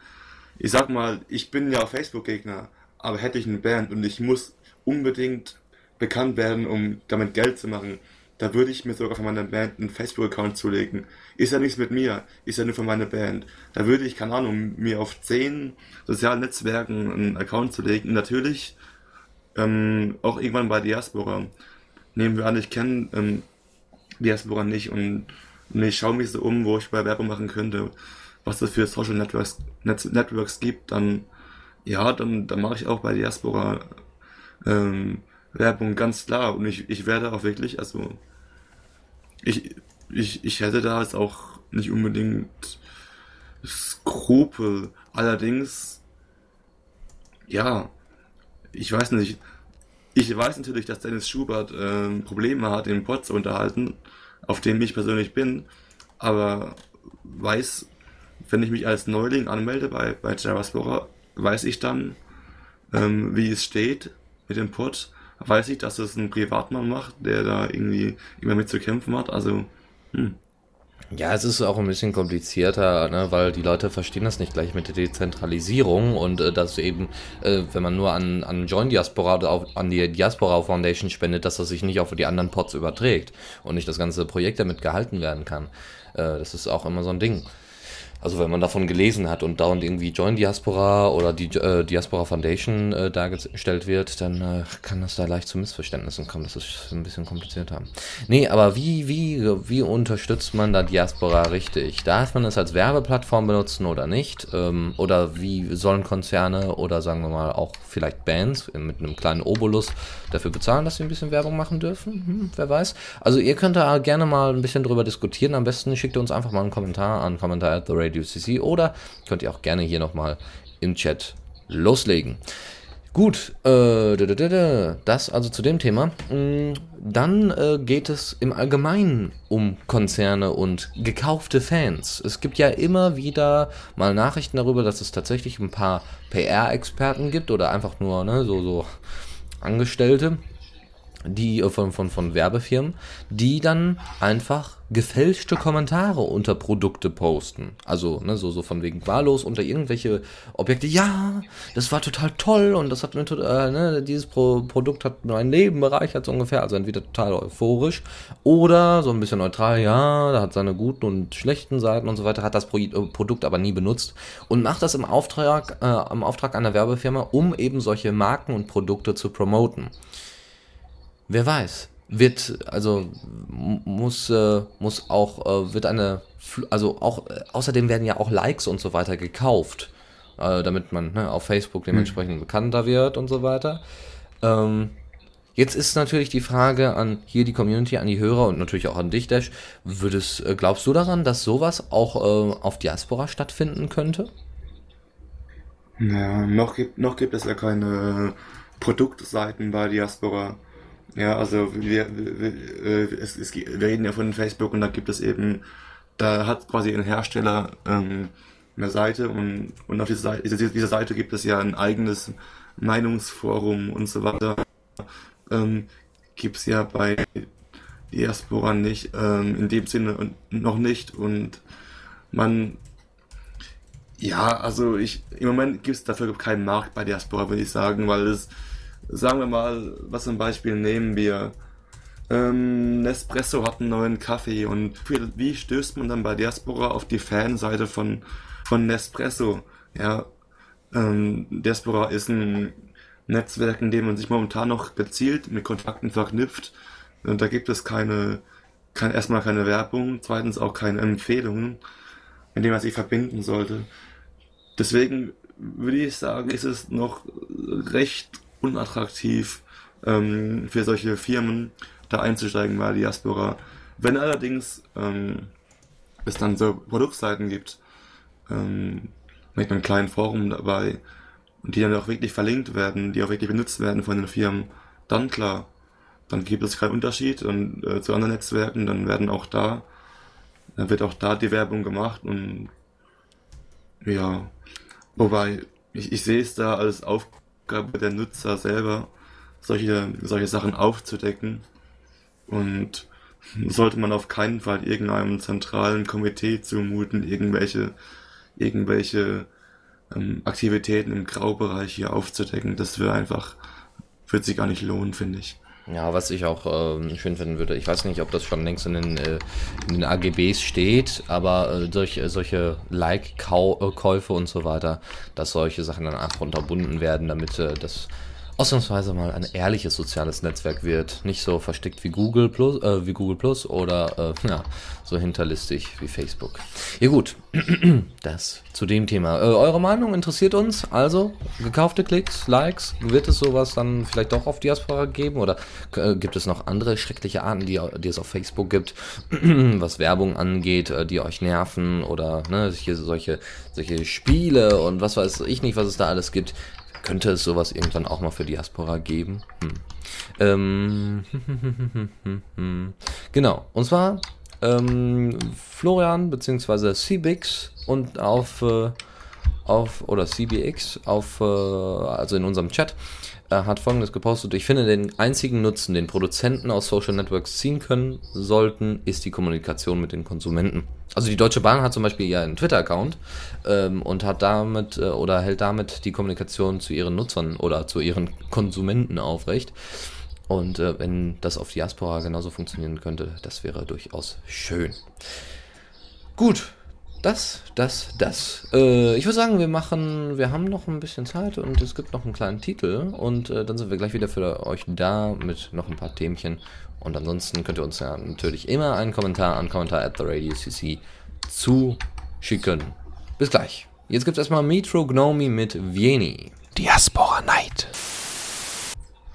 ich sag mal, ich bin ja Facebook-Gegner, aber hätte ich eine Band und ich muss unbedingt bekannt werden, um damit Geld zu machen, da würde ich mir sogar von meiner Band einen Facebook-Account zulegen. Ist ja nichts mit mir, ist ja nur von meiner Band. Da würde ich, keine Ahnung, mir auf zehn sozialen Netzwerken einen Account zulegen. Natürlich ähm, auch irgendwann bei Diaspora. Nehmen wir an, ich kenne ähm, Diaspora nicht und, und ich schaue mich so um, wo ich bei Werbung machen könnte was es für Social Networks, Net Networks gibt, dann ja, dann, dann mache ich auch bei Diaspora ähm, Werbung ganz klar. Und ich, ich werde auch wirklich, also ich, ich, ich hätte da jetzt auch nicht unbedingt Skrupel. Allerdings, ja, ich weiß nicht. Ich weiß natürlich, dass Dennis Schubert äh, Probleme hat, den Pod zu unterhalten, auf dem ich persönlich bin, aber weiß wenn ich mich als Neuling anmelde bei, bei Javaspora, weiß ich dann, ähm, wie es steht mit dem Pod. Weiß ich, dass es ein Privatmann macht, der da irgendwie immer mit zu kämpfen hat. Also, hm. Ja, es ist auch ein bisschen komplizierter, ne, weil die Leute verstehen das nicht gleich mit der Dezentralisierung und äh, dass eben, äh, wenn man nur an, an Join Diaspora oder auf, an die Diaspora Foundation spendet, dass das sich nicht auf die anderen Pods überträgt und nicht das ganze Projekt damit gehalten werden kann. Äh, das ist auch immer so ein Ding. Also wenn man davon gelesen hat und dauernd irgendwie Join Diaspora oder die äh, Diaspora Foundation äh, dargestellt wird, dann äh, kann das da leicht zu Missverständnissen kommen. Das ist ein bisschen komplizierter. Nee, aber wie, wie, wie unterstützt man da Diaspora richtig? Darf man es als Werbeplattform benutzen oder nicht? Ähm, oder wie sollen Konzerne oder sagen wir mal auch vielleicht Bands mit einem kleinen Obolus dafür bezahlen, dass sie ein bisschen Werbung machen dürfen? Hm, wer weiß. Also ihr könnt da gerne mal ein bisschen drüber diskutieren. Am besten schickt ihr uns einfach mal einen Kommentar an Kommentar at the radio Radio CC oder könnt ihr auch gerne hier nochmal im Chat loslegen. Gut, äh, das also zu dem Thema. Mm, dann äh, geht es im Allgemeinen um Konzerne und gekaufte Fans. Es gibt ja immer wieder mal Nachrichten darüber, dass es tatsächlich ein paar PR-Experten gibt oder einfach nur ne, so, so Angestellte, die äh, von, von, von Werbefirmen, die dann einfach gefälschte Kommentare unter Produkte posten. Also, ne, so, so von wegen wahllos unter irgendwelche Objekte. Ja, das war total toll und das hat mir äh, ne, dieses Pro Produkt hat mein Leben bereichert, so ungefähr. Also entweder total euphorisch oder so ein bisschen neutral. Ja, da hat seine guten und schlechten Seiten und so weiter, hat das Pro äh, Produkt aber nie benutzt und macht das im Auftrag, äh, im Auftrag einer Werbefirma, um eben solche Marken und Produkte zu promoten. Wer weiß, wird, also muss, äh, muss auch, äh, wird eine, also auch, äh, außerdem werden ja auch Likes und so weiter gekauft, äh, damit man ne, auf Facebook dementsprechend mhm. bekannter wird und so weiter. Ähm, jetzt ist natürlich die Frage an hier die Community, an die Hörer und natürlich auch an dich, Dash. Würdest, äh, glaubst du daran, dass sowas auch äh, auf Diaspora stattfinden könnte? Naja, noch gibt, noch gibt es ja keine Produktseiten bei Diaspora. Ja, also wir, wir, äh, es, es, wir reden ja von Facebook und da gibt es eben, da hat quasi ein Hersteller ähm, eine Seite und, und auf dieser Seite, dieser Seite gibt es ja ein eigenes Meinungsforum und so weiter. Ähm, gibt es ja bei Diaspora nicht, ähm, in dem Sinne noch nicht und man ja, also ich im Moment gibt es dafür keinen Markt bei Diaspora, würde ich sagen, weil es sagen wir mal, was zum Beispiel nehmen wir? Ähm, Nespresso hat einen neuen Kaffee und wie stößt man dann bei Diaspora auf die Fanseite von, von Nespresso? Ja, Ähm, Diaspora ist ein Netzwerk, in dem man sich momentan noch gezielt mit Kontakten verknüpft. Und da gibt es keine, kein, erstmal keine Werbung, zweitens auch keine Empfehlungen, in denen man sich verbinden sollte. Deswegen würde ich sagen, ist es noch recht unattraktiv ähm, für solche Firmen da einzusteigen bei Diaspora. Wenn allerdings ähm, es dann so Produktseiten gibt, ähm, mit einem kleinen Forum dabei, und die dann auch wirklich verlinkt werden, die auch wirklich benutzt werden von den Firmen, dann klar, dann gibt es keinen Unterschied und äh, zu anderen Netzwerken, dann werden auch da, dann wird auch da die Werbung gemacht und ja, wobei ich, ich sehe es da als Aufgabe der Nutzer selber, solche, solche Sachen aufzudecken und sollte man auf keinen Fall irgendeinem zentralen Komitee zumuten, irgendwelche, irgendwelche ähm, Aktivitäten im Graubereich hier aufzudecken. Das wäre einfach, wird sich gar nicht lohnen, finde ich. Ja, was ich auch äh, schön finden würde, ich weiß nicht, ob das schon längst in den, äh, in den AGBs steht, aber äh, durch äh, solche Like-Käufe und so weiter, dass solche Sachen dann einfach unterbunden werden, damit äh, das ausnahmsweise mal ein ehrliches soziales Netzwerk wird. Nicht so versteckt wie Google Plus, äh, wie Google Plus oder äh, ja, so hinterlistig wie Facebook. Ja gut, das zu dem Thema. Äh, eure Meinung interessiert uns. Also, gekaufte Klicks, Likes, wird es sowas dann vielleicht doch auf Diaspora geben? Oder äh, gibt es noch andere schreckliche Arten, die, die es auf Facebook gibt, was Werbung angeht, äh, die euch nerven? Oder ne, solche, solche Spiele und was weiß ich nicht, was es da alles gibt. Könnte es sowas irgendwann auch mal für Diaspora geben? Hm. Ähm, genau, und zwar ähm, Florian bzw. CBX und auf, äh, auf oder CBX auf, äh, also in unserem Chat hat folgendes gepostet. Ich finde, den einzigen Nutzen, den Produzenten aus Social Networks ziehen können sollten, ist die Kommunikation mit den Konsumenten. Also die Deutsche Bahn hat zum Beispiel ja einen Twitter-Account ähm, und hat damit äh, oder hält damit die Kommunikation zu ihren Nutzern oder zu ihren Konsumenten aufrecht. Und äh, wenn das auf Diaspora genauso funktionieren könnte, das wäre durchaus schön. Gut, das, das, das. Äh, ich würde sagen, wir machen, wir haben noch ein bisschen Zeit und es gibt noch einen kleinen Titel und äh, dann sind wir gleich wieder für euch da mit noch ein paar Themchen. Und ansonsten könnt ihr uns ja natürlich immer einen Kommentar an kommentar at the Radio CC zuschicken. Bis gleich. Jetzt gibt es erstmal Metro Gnomi mit Vieni. Diaspora Night.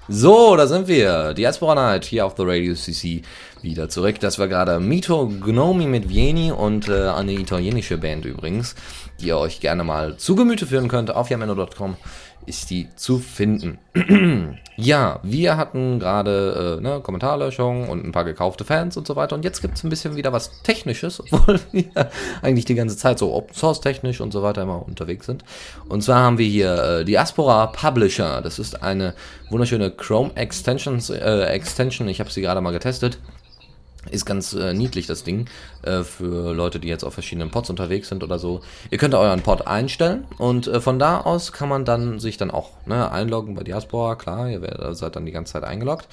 So, da sind wir. Diaspora Night hier auf The Radio CC wieder zurück. Das war gerade Mito Gnomi mit Vieni und äh, eine italienische Band übrigens, die ihr euch gerne mal zu Gemüte führen könnt auf yameno.com ist die zu finden. ja, wir hatten gerade äh, ne, Kommentarlöschung und ein paar gekaufte Fans und so weiter. Und jetzt gibt es ein bisschen wieder was Technisches, obwohl wir eigentlich die ganze Zeit so Open Source technisch und so weiter immer unterwegs sind. Und zwar haben wir hier äh, Diaspora Publisher. Das ist eine wunderschöne Chrome Extensions, äh, Extension. Ich habe sie gerade mal getestet. Ist ganz äh, niedlich, das Ding, äh, für Leute, die jetzt auf verschiedenen Pods unterwegs sind oder so. Ihr könnt euren Pod einstellen und äh, von da aus kann man dann sich dann auch ne, einloggen bei Diaspora, klar, ihr werdet, seid dann die ganze Zeit eingeloggt.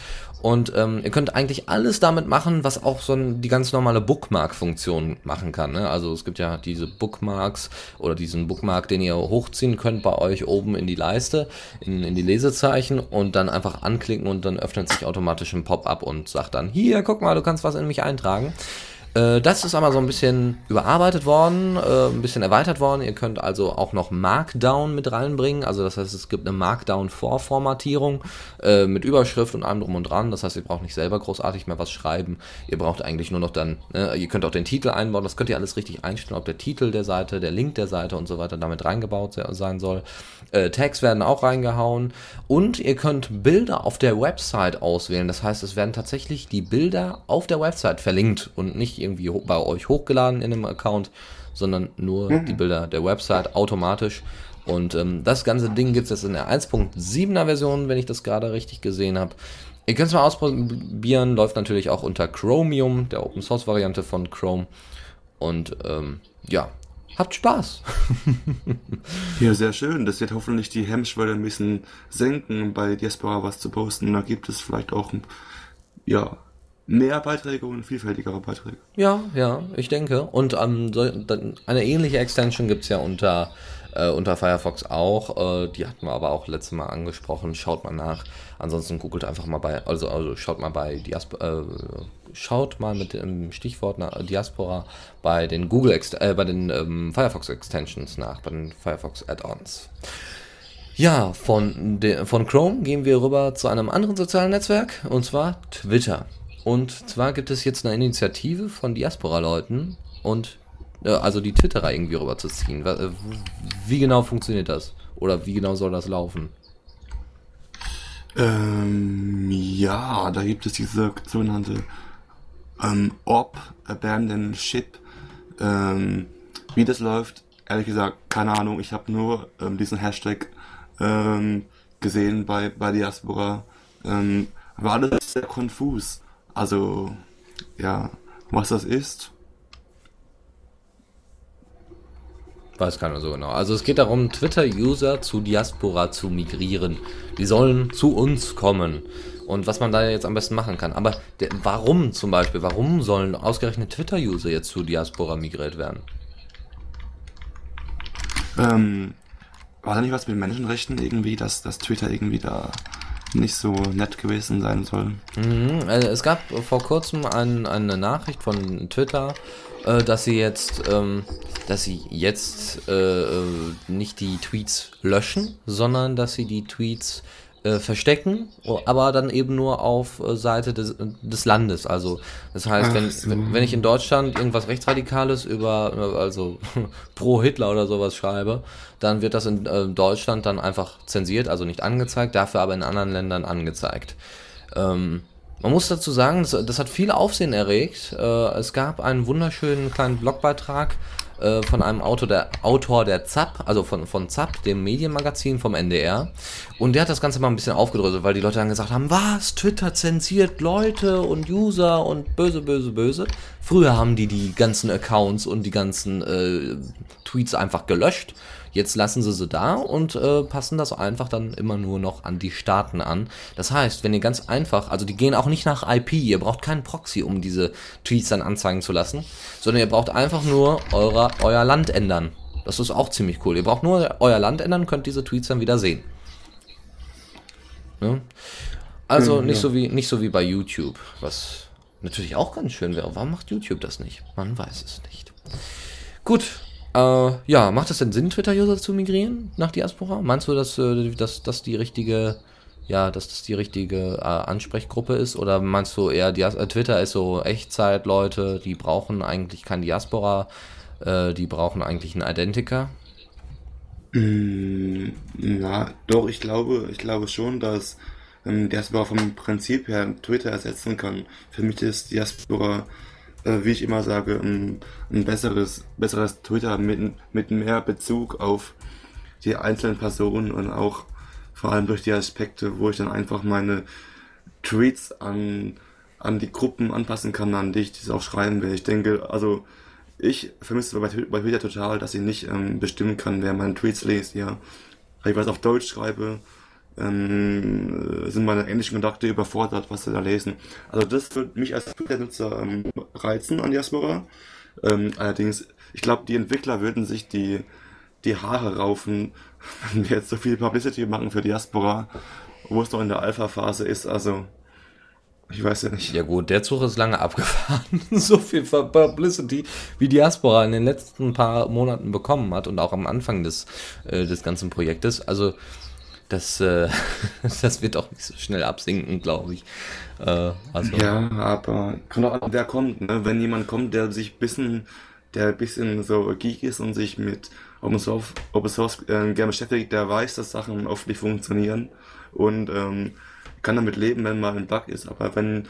Und ähm, ihr könnt eigentlich alles damit machen, was auch so ein, die ganz normale Bookmark-Funktion machen kann. Ne? Also es gibt ja diese Bookmarks oder diesen Bookmark, den ihr hochziehen könnt bei euch oben in die Leiste, in, in die Lesezeichen und dann einfach anklicken und dann öffnet sich automatisch ein Pop-up und sagt dann, hier, guck mal, du kannst was in mich eintragen. Äh, das ist aber so ein bisschen überarbeitet worden, äh, ein bisschen erweitert worden. Ihr könnt also auch noch Markdown mit reinbringen. Also das heißt, es gibt eine Markdown-Vorformatierung äh, mit Überschrift und allem drum und dran. Das heißt, ihr braucht nicht selber großartig mehr was schreiben. Ihr braucht eigentlich nur noch dann, ne, ihr könnt auch den Titel einbauen. Das könnt ihr alles richtig einstellen, ob der Titel der Seite, der Link der Seite und so weiter damit reingebaut sein soll. Tags werden auch reingehauen. Und ihr könnt Bilder auf der Website auswählen. Das heißt, es werden tatsächlich die Bilder auf der Website verlinkt und nicht irgendwie bei euch hochgeladen in einem Account, sondern nur mhm. die Bilder der Website automatisch. Und ähm, das ganze Ding gibt es jetzt in der 1.7er Version, wenn ich das gerade richtig gesehen habe. Ihr könnt es mal ausprobieren, läuft natürlich auch unter Chromium, der Open Source Variante von Chrome. Und ähm, ja, habt Spaß. ja, sehr schön. Das wird hoffentlich die Hemmschwelle ein bisschen senken, bei Diaspora was zu posten. Da gibt es vielleicht auch ja, mehr Beiträge und vielfältigere Beiträge. Ja, ja, ich denke. Und ähm, eine ähnliche Extension gibt es ja unter, äh, unter Firefox auch. Äh, die hatten wir aber auch letztes Mal angesprochen. Schaut mal nach. Ansonsten googelt einfach mal bei, also, also schaut mal bei Diaspora, äh, schaut mal mit dem Stichwort nach Diaspora bei den Google, äh, bei den ähm, Firefox Extensions nach, bei den Firefox Add-ons. Ja, von, de, von Chrome gehen wir rüber zu einem anderen sozialen Netzwerk, und zwar Twitter. Und zwar gibt es jetzt eine Initiative von Diaspora-Leuten und äh, also die Twitterer irgendwie rüberzuziehen. Äh, wie genau funktioniert das? Oder wie genau soll das laufen? Ähm, ja, da gibt es diese sogenannte ähm, Orb Abandon Ship. Ähm, wie das läuft, ehrlich gesagt, keine Ahnung. Ich habe nur ähm, diesen Hashtag ähm, gesehen bei, bei Diaspora. Ähm, war alles sehr konfus. Also, ja, was das ist. Weiß keiner so genau. Also es geht darum, Twitter-User zu Diaspora zu migrieren. Die sollen zu uns kommen. Und was man da jetzt am besten machen kann. Aber der, warum zum Beispiel, warum sollen ausgerechnet Twitter-User jetzt zu Diaspora migriert werden? Ähm, war da nicht was mit Menschenrechten irgendwie, dass, dass Twitter irgendwie da nicht so nett gewesen sein soll? Mhm, also es gab vor kurzem ein, eine Nachricht von Twitter, äh, dass sie jetzt, ähm, dass sie jetzt äh, äh nicht die Tweets löschen, sondern dass sie die Tweets äh, verstecken, aber dann eben nur auf äh, Seite des, des Landes. Also das heißt, wenn, so. wenn, wenn ich in Deutschland irgendwas Rechtsradikales über, äh, also pro Hitler oder sowas schreibe, dann wird das in äh, Deutschland dann einfach zensiert, also nicht angezeigt, dafür aber in anderen Ländern angezeigt. Ähm, man muss dazu sagen, das, das, hat viel Aufsehen erregt. Äh, es gab einen wunderschönen kleinen Blogbeitrag äh, von einem Autor der, Autor der ZAP, also von, von ZAP, dem Medienmagazin vom NDR. Und der hat das Ganze mal ein bisschen aufgedröselt, weil die Leute dann gesagt haben, was, Twitter zensiert Leute und User und böse, böse, böse. Früher haben die die ganzen Accounts und die ganzen äh, Tweets einfach gelöscht. Jetzt lassen sie sie da und äh, passen das einfach dann immer nur noch an die Staaten an. Das heißt, wenn ihr ganz einfach, also die gehen auch nicht nach IP, ihr braucht keinen Proxy, um diese Tweets dann anzeigen zu lassen, sondern ihr braucht einfach nur euer, euer Land ändern. Das ist auch ziemlich cool. Ihr braucht nur euer Land ändern, könnt diese Tweets dann wieder sehen. Ja? Also mhm, nicht, ja. so wie, nicht so wie bei YouTube, was natürlich auch ganz schön wäre. Warum macht YouTube das nicht? Man weiß es nicht. Gut, äh, ja, macht es denn Sinn, Twitter-User zu migrieren nach Diaspora? Meinst du, dass, äh, dass, dass die richtige, ja, dass das die richtige äh, Ansprechgruppe ist? Oder meinst du eher, Dias äh, Twitter ist so Echtzeit-Leute, die brauchen eigentlich kein Diaspora, äh, die brauchen eigentlich einen Identiker? Mm, na, doch, ich glaube, ich glaube schon, dass ähm, Diaspora vom Prinzip her Twitter ersetzen kann. Für mich ist Diaspora wie ich immer sage, ein, ein besseres, besseres Twitter mit, mit mehr Bezug auf die einzelnen Personen und auch vor allem durch die Aspekte, wo ich dann einfach meine Tweets an, an die Gruppen anpassen kann, an die ich das auch schreiben will. Ich denke, also ich vermisse bei, bei Twitter total, dass ich nicht ähm, bestimmen kann, wer meine Tweets liest, ja. Weil ich was auf Deutsch schreibe, ähm, sind meine englischen Kontakte überfordert, was sie da lesen. Also das würde mich als Twitter-Nutzer ähm, reizen an Diaspora. Ähm, allerdings, ich glaube, die Entwickler würden sich die, die Haare raufen, wenn wir jetzt so viel Publicity machen für Diaspora, wo es noch in der Alpha-Phase ist. Also, ich weiß ja nicht. Ja gut, der Zug ist lange abgefahren. so viel Publicity, wie Diaspora in den letzten paar Monaten bekommen hat und auch am Anfang des, äh, des ganzen Projektes. Also das, äh, das wird auch nicht so schnell absinken, glaube ich. Äh, also. Ja, aber kommt auch wer kommt. Ne? Wenn jemand kommt, der sich bisschen, der ein bisschen so geek ist und sich mit Open Source, Open Source äh, gerne beschäftigt, der weiß, dass Sachen oft nicht funktionieren und ähm, kann damit leben, wenn mal ein Bug ist. Aber wenn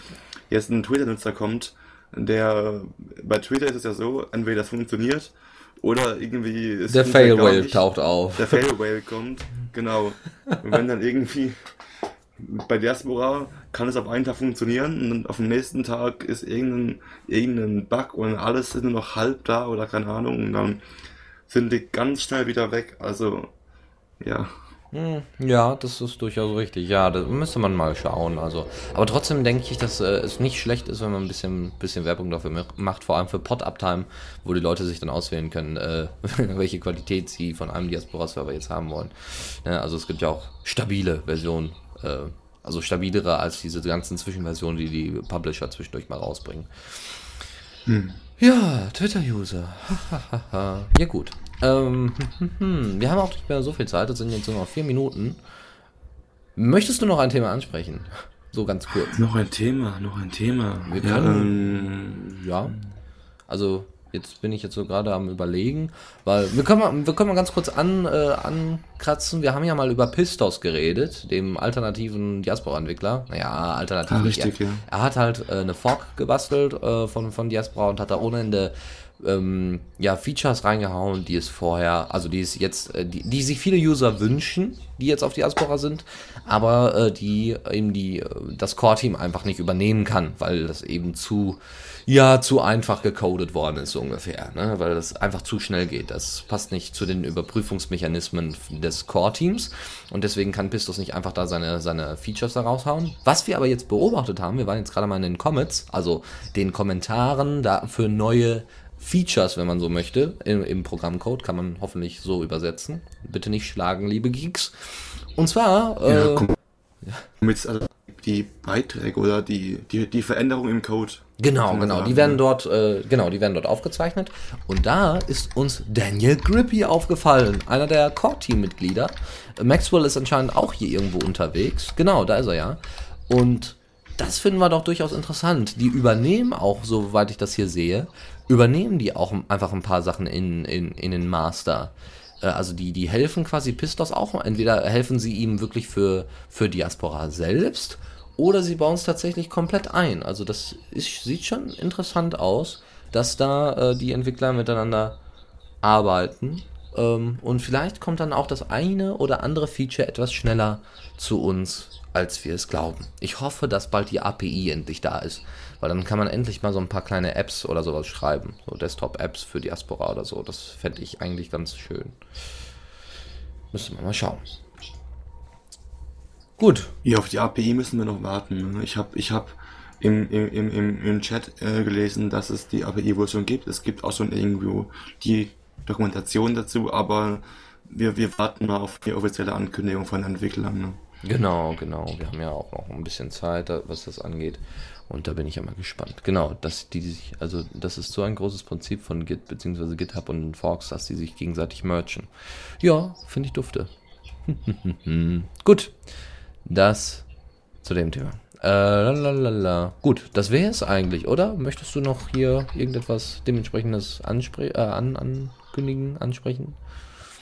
jetzt ein Twitter-Nutzer kommt, der bei Twitter ist es ja so, entweder das funktioniert oder irgendwie der Fail Whale taucht auf. Der Fail Whale kommt, genau. Und wenn dann irgendwie bei Diaspora kann es auf einen Tag funktionieren und auf dem nächsten Tag ist irgendein, irgendein Bug und alles ist nur noch halb da oder keine Ahnung und dann sind die ganz schnell wieder weg. Also, ja. Hm, ja, das ist durchaus richtig. Ja, da müsste man mal schauen. Also, aber trotzdem denke ich, dass äh, es nicht schlecht ist, wenn man ein bisschen, bisschen Werbung dafür macht, vor allem für Pod-Uptime, wo die Leute sich dann auswählen können, äh, welche Qualität sie von einem Diaspora-Server jetzt haben wollen. Ja, also es gibt ja auch stabile Versionen, äh, also stabilere als diese ganzen Zwischenversionen, die die Publisher zwischendurch mal rausbringen. Hm. Ja, Twitter-User. ja gut. Ähm, wir haben auch nicht mehr so viel Zeit, das sind jetzt nur noch vier Minuten. Möchtest du noch ein Thema ansprechen? So ganz kurz. Noch ein Thema, noch ein Thema. Wir können, ja, ähm, ja. Also Jetzt bin ich jetzt so gerade am überlegen, weil wir können mal, wir können mal ganz kurz an, äh, ankratzen. Wir haben ja mal über Pistos geredet, dem alternativen Diaspora-Entwickler. Naja, alternativ. Ah, richtig, er, ja. er hat halt äh, eine Fork gebastelt äh, von, von Diaspora und hat da ohne Ende ähm, ja, Features reingehauen, die es vorher, also die es jetzt, äh, die, die sich viele User wünschen, die jetzt auf Diaspora sind, aber äh, die eben die, äh, das Core-Team einfach nicht übernehmen kann, weil das eben zu ja zu einfach gecodet worden ist, so ungefähr, ne? weil das einfach zu schnell geht. Das passt nicht zu den Überprüfungsmechanismen des Core-Teams und deswegen kann Pistos nicht einfach da seine, seine Features da raushauen. Was wir aber jetzt beobachtet haben, wir waren jetzt gerade mal in den Comments, also den Kommentaren da für neue Features, wenn man so möchte, im, im Programmcode, kann man hoffentlich so übersetzen. Bitte nicht schlagen, liebe Geeks. Und zwar. Äh, ja, komm, mit die Beiträge oder die, die, die Veränderung im Code. Genau, genau. Sagen, die werden dort, äh, genau, die werden dort aufgezeichnet. Und da ist uns Daniel Grippy aufgefallen, einer der Core-Team-Mitglieder. Maxwell ist anscheinend auch hier irgendwo unterwegs. Genau, da ist er ja. Und das finden wir doch durchaus interessant. Die übernehmen auch, soweit ich das hier sehe, übernehmen die auch einfach ein paar Sachen in, in, in den Master. Äh, also die, die helfen quasi Pistos auch. Entweder helfen sie ihm wirklich für, für Diaspora selbst oder sie bauen es tatsächlich komplett ein. Also das ist, sieht schon interessant aus, dass da äh, die Entwickler miteinander arbeiten. Ähm, und vielleicht kommt dann auch das eine oder andere Feature etwas schneller zu uns, als wir es glauben. Ich hoffe, dass bald die API endlich da ist, weil dann kann man endlich mal so ein paar kleine Apps oder sowas schreiben. So Desktop-Apps für Diaspora oder so. Das fände ich eigentlich ganz schön. Müssen wir mal schauen. Gut. Ja, auf die API müssen wir noch warten. Ich habe ich hab im, im, im, im Chat äh, gelesen, dass es die API wohl schon gibt. Es gibt auch schon irgendwo die Dokumentation dazu, aber wir, wir warten mal auf die offizielle Ankündigung von Entwicklern. Ne? Genau, genau. Wir haben ja auch noch ein bisschen Zeit, was das angeht. Und da bin ich ja mal gespannt. Genau, dass die sich, also das ist so ein großes Prinzip von Git bzw. GitHub und Forks, dass die sich gegenseitig merchen. Ja, finde ich dufte. Gut. Das zu dem Thema. Äh, lalalala. Gut, das wäre es eigentlich, oder? Möchtest du noch hier irgendetwas dementsprechendes anspre äh, an ankündigen, ansprechen?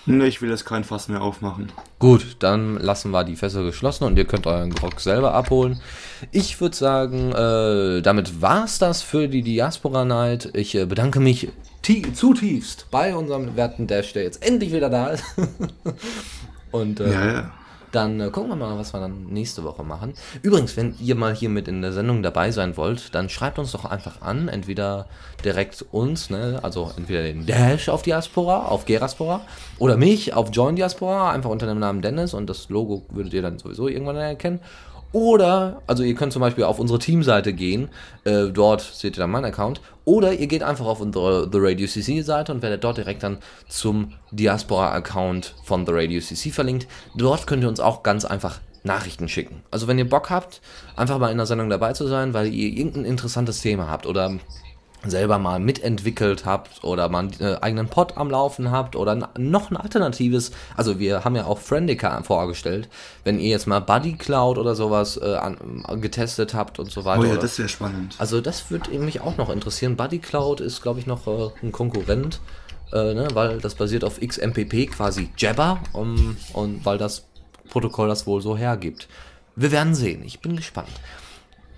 Ne, ich will jetzt kein Fass mehr aufmachen. Gut, dann lassen wir die Fässer geschlossen und ihr könnt euren Grog selber abholen. Ich würde sagen, äh, damit war's das für die Diaspora Night. Ich äh, bedanke mich zutiefst bei unserem werten Dash, der jetzt endlich wieder da ist. und äh, ja, ja. Dann äh, gucken wir mal, was wir dann nächste Woche machen. Übrigens, wenn ihr mal hier mit in der Sendung dabei sein wollt, dann schreibt uns doch einfach an, entweder direkt uns, ne, also entweder den Dash auf Diaspora, auf Geraspora, oder mich auf Join Diaspora, einfach unter dem Namen Dennis und das Logo würdet ihr dann sowieso irgendwann erkennen. Oder, also ihr könnt zum Beispiel auf unsere Teamseite gehen, äh, dort seht ihr dann meinen Account. Oder ihr geht einfach auf unsere The Radio CC Seite und werdet dort direkt dann zum Diaspora-Account von The Radio CC verlinkt. Dort könnt ihr uns auch ganz einfach Nachrichten schicken. Also wenn ihr Bock habt, einfach mal in der Sendung dabei zu sein, weil ihr irgendein interessantes Thema habt oder selber mal mitentwickelt habt oder mal einen äh, eigenen Pod am Laufen habt oder noch ein alternatives, also wir haben ja auch Friendica vorgestellt, wenn ihr jetzt mal Buddy Cloud oder sowas äh, an, getestet habt und so weiter. Oh ja, das wäre spannend. Also das würde mich auch noch interessieren. Buddy Cloud ist, glaube ich, noch äh, ein Konkurrent, äh, ne, weil das basiert auf XMPP, quasi Jabber, um, und weil das Protokoll das wohl so hergibt. Wir werden sehen, ich bin gespannt.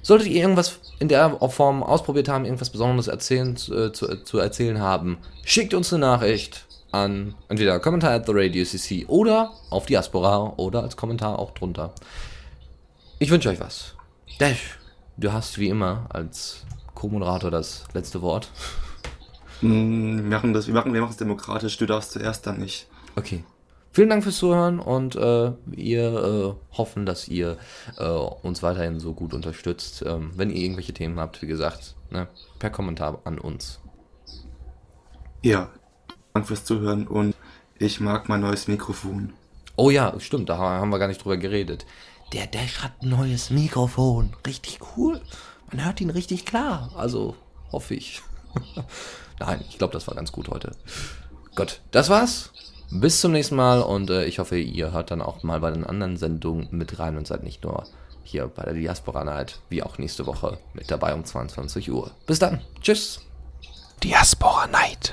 Solltet ihr irgendwas in der Form ausprobiert haben, irgendwas Besonderes erzählen, äh, zu, zu, erzählen haben, schickt uns eine Nachricht an entweder Kommentar at the Radio CC oder auf Diaspora oder als Kommentar auch drunter. Ich wünsche euch was. Dash, du hast wie immer als Co-Moderator das letzte Wort. Mm, wir machen das, wir machen, wir machen es demokratisch, du darfst zuerst dann nicht. Okay. Vielen Dank fürs Zuhören und äh, wir äh, hoffen, dass ihr äh, uns weiterhin so gut unterstützt. Ähm, wenn ihr irgendwelche Themen habt, wie gesagt, ne, per Kommentar an uns. Ja, Dank fürs Zuhören und ich mag mein neues Mikrofon. Oh ja, stimmt, da haben wir gar nicht drüber geredet. Der Dash hat ein neues Mikrofon. Richtig cool. Man hört ihn richtig klar. Also hoffe ich. Nein, ich glaube, das war ganz gut heute. Gut, das war's. Bis zum nächsten Mal und äh, ich hoffe, ihr hört dann auch mal bei den anderen Sendungen mit rein und seid nicht nur hier bei der Diaspora Night, wie auch nächste Woche mit dabei um 22 Uhr. Bis dann. Tschüss. Diaspora Night.